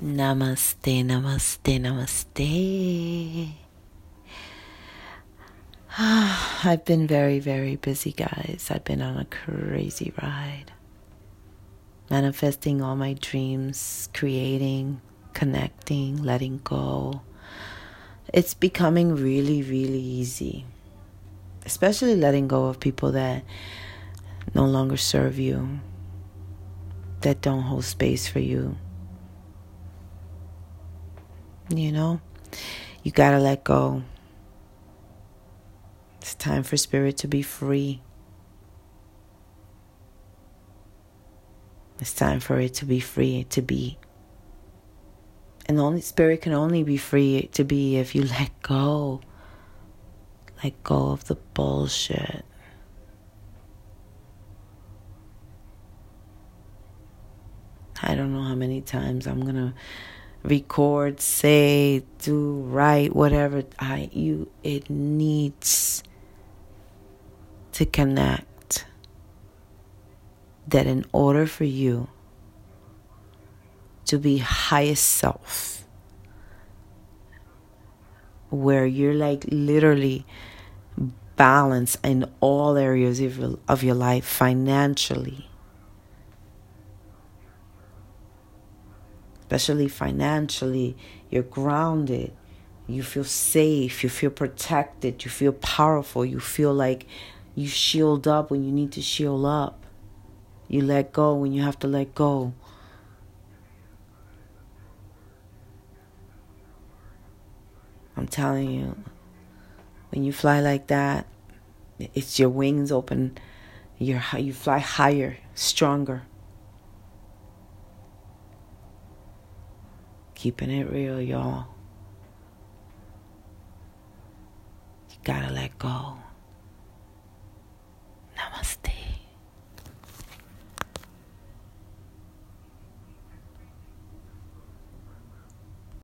Namaste, namaste, namaste. Ah, I've been very, very busy, guys. I've been on a crazy ride. Manifesting all my dreams, creating, connecting, letting go. It's becoming really, really easy. Especially letting go of people that no longer serve you, that don't hold space for you you know, you got to let go. It's time for spirit to be free. It's time for it to be free to be. And only spirit can only be free to be if you let go. Let go of the bullshit. I don't know how many times I'm going to record, say, do, write, whatever I you it needs to connect. That in order for you to be highest self where you're like literally balanced in all areas of your, of your life financially especially financially, you're grounded. You feel safe. You feel protected. You feel powerful. You feel like you shield up when you need to shield up. You let go when you have to let go. I'm telling you, when you fly like that, it's your wings open. You're, you fly higher, stronger. Keeping it real, y'all. You gotta let go.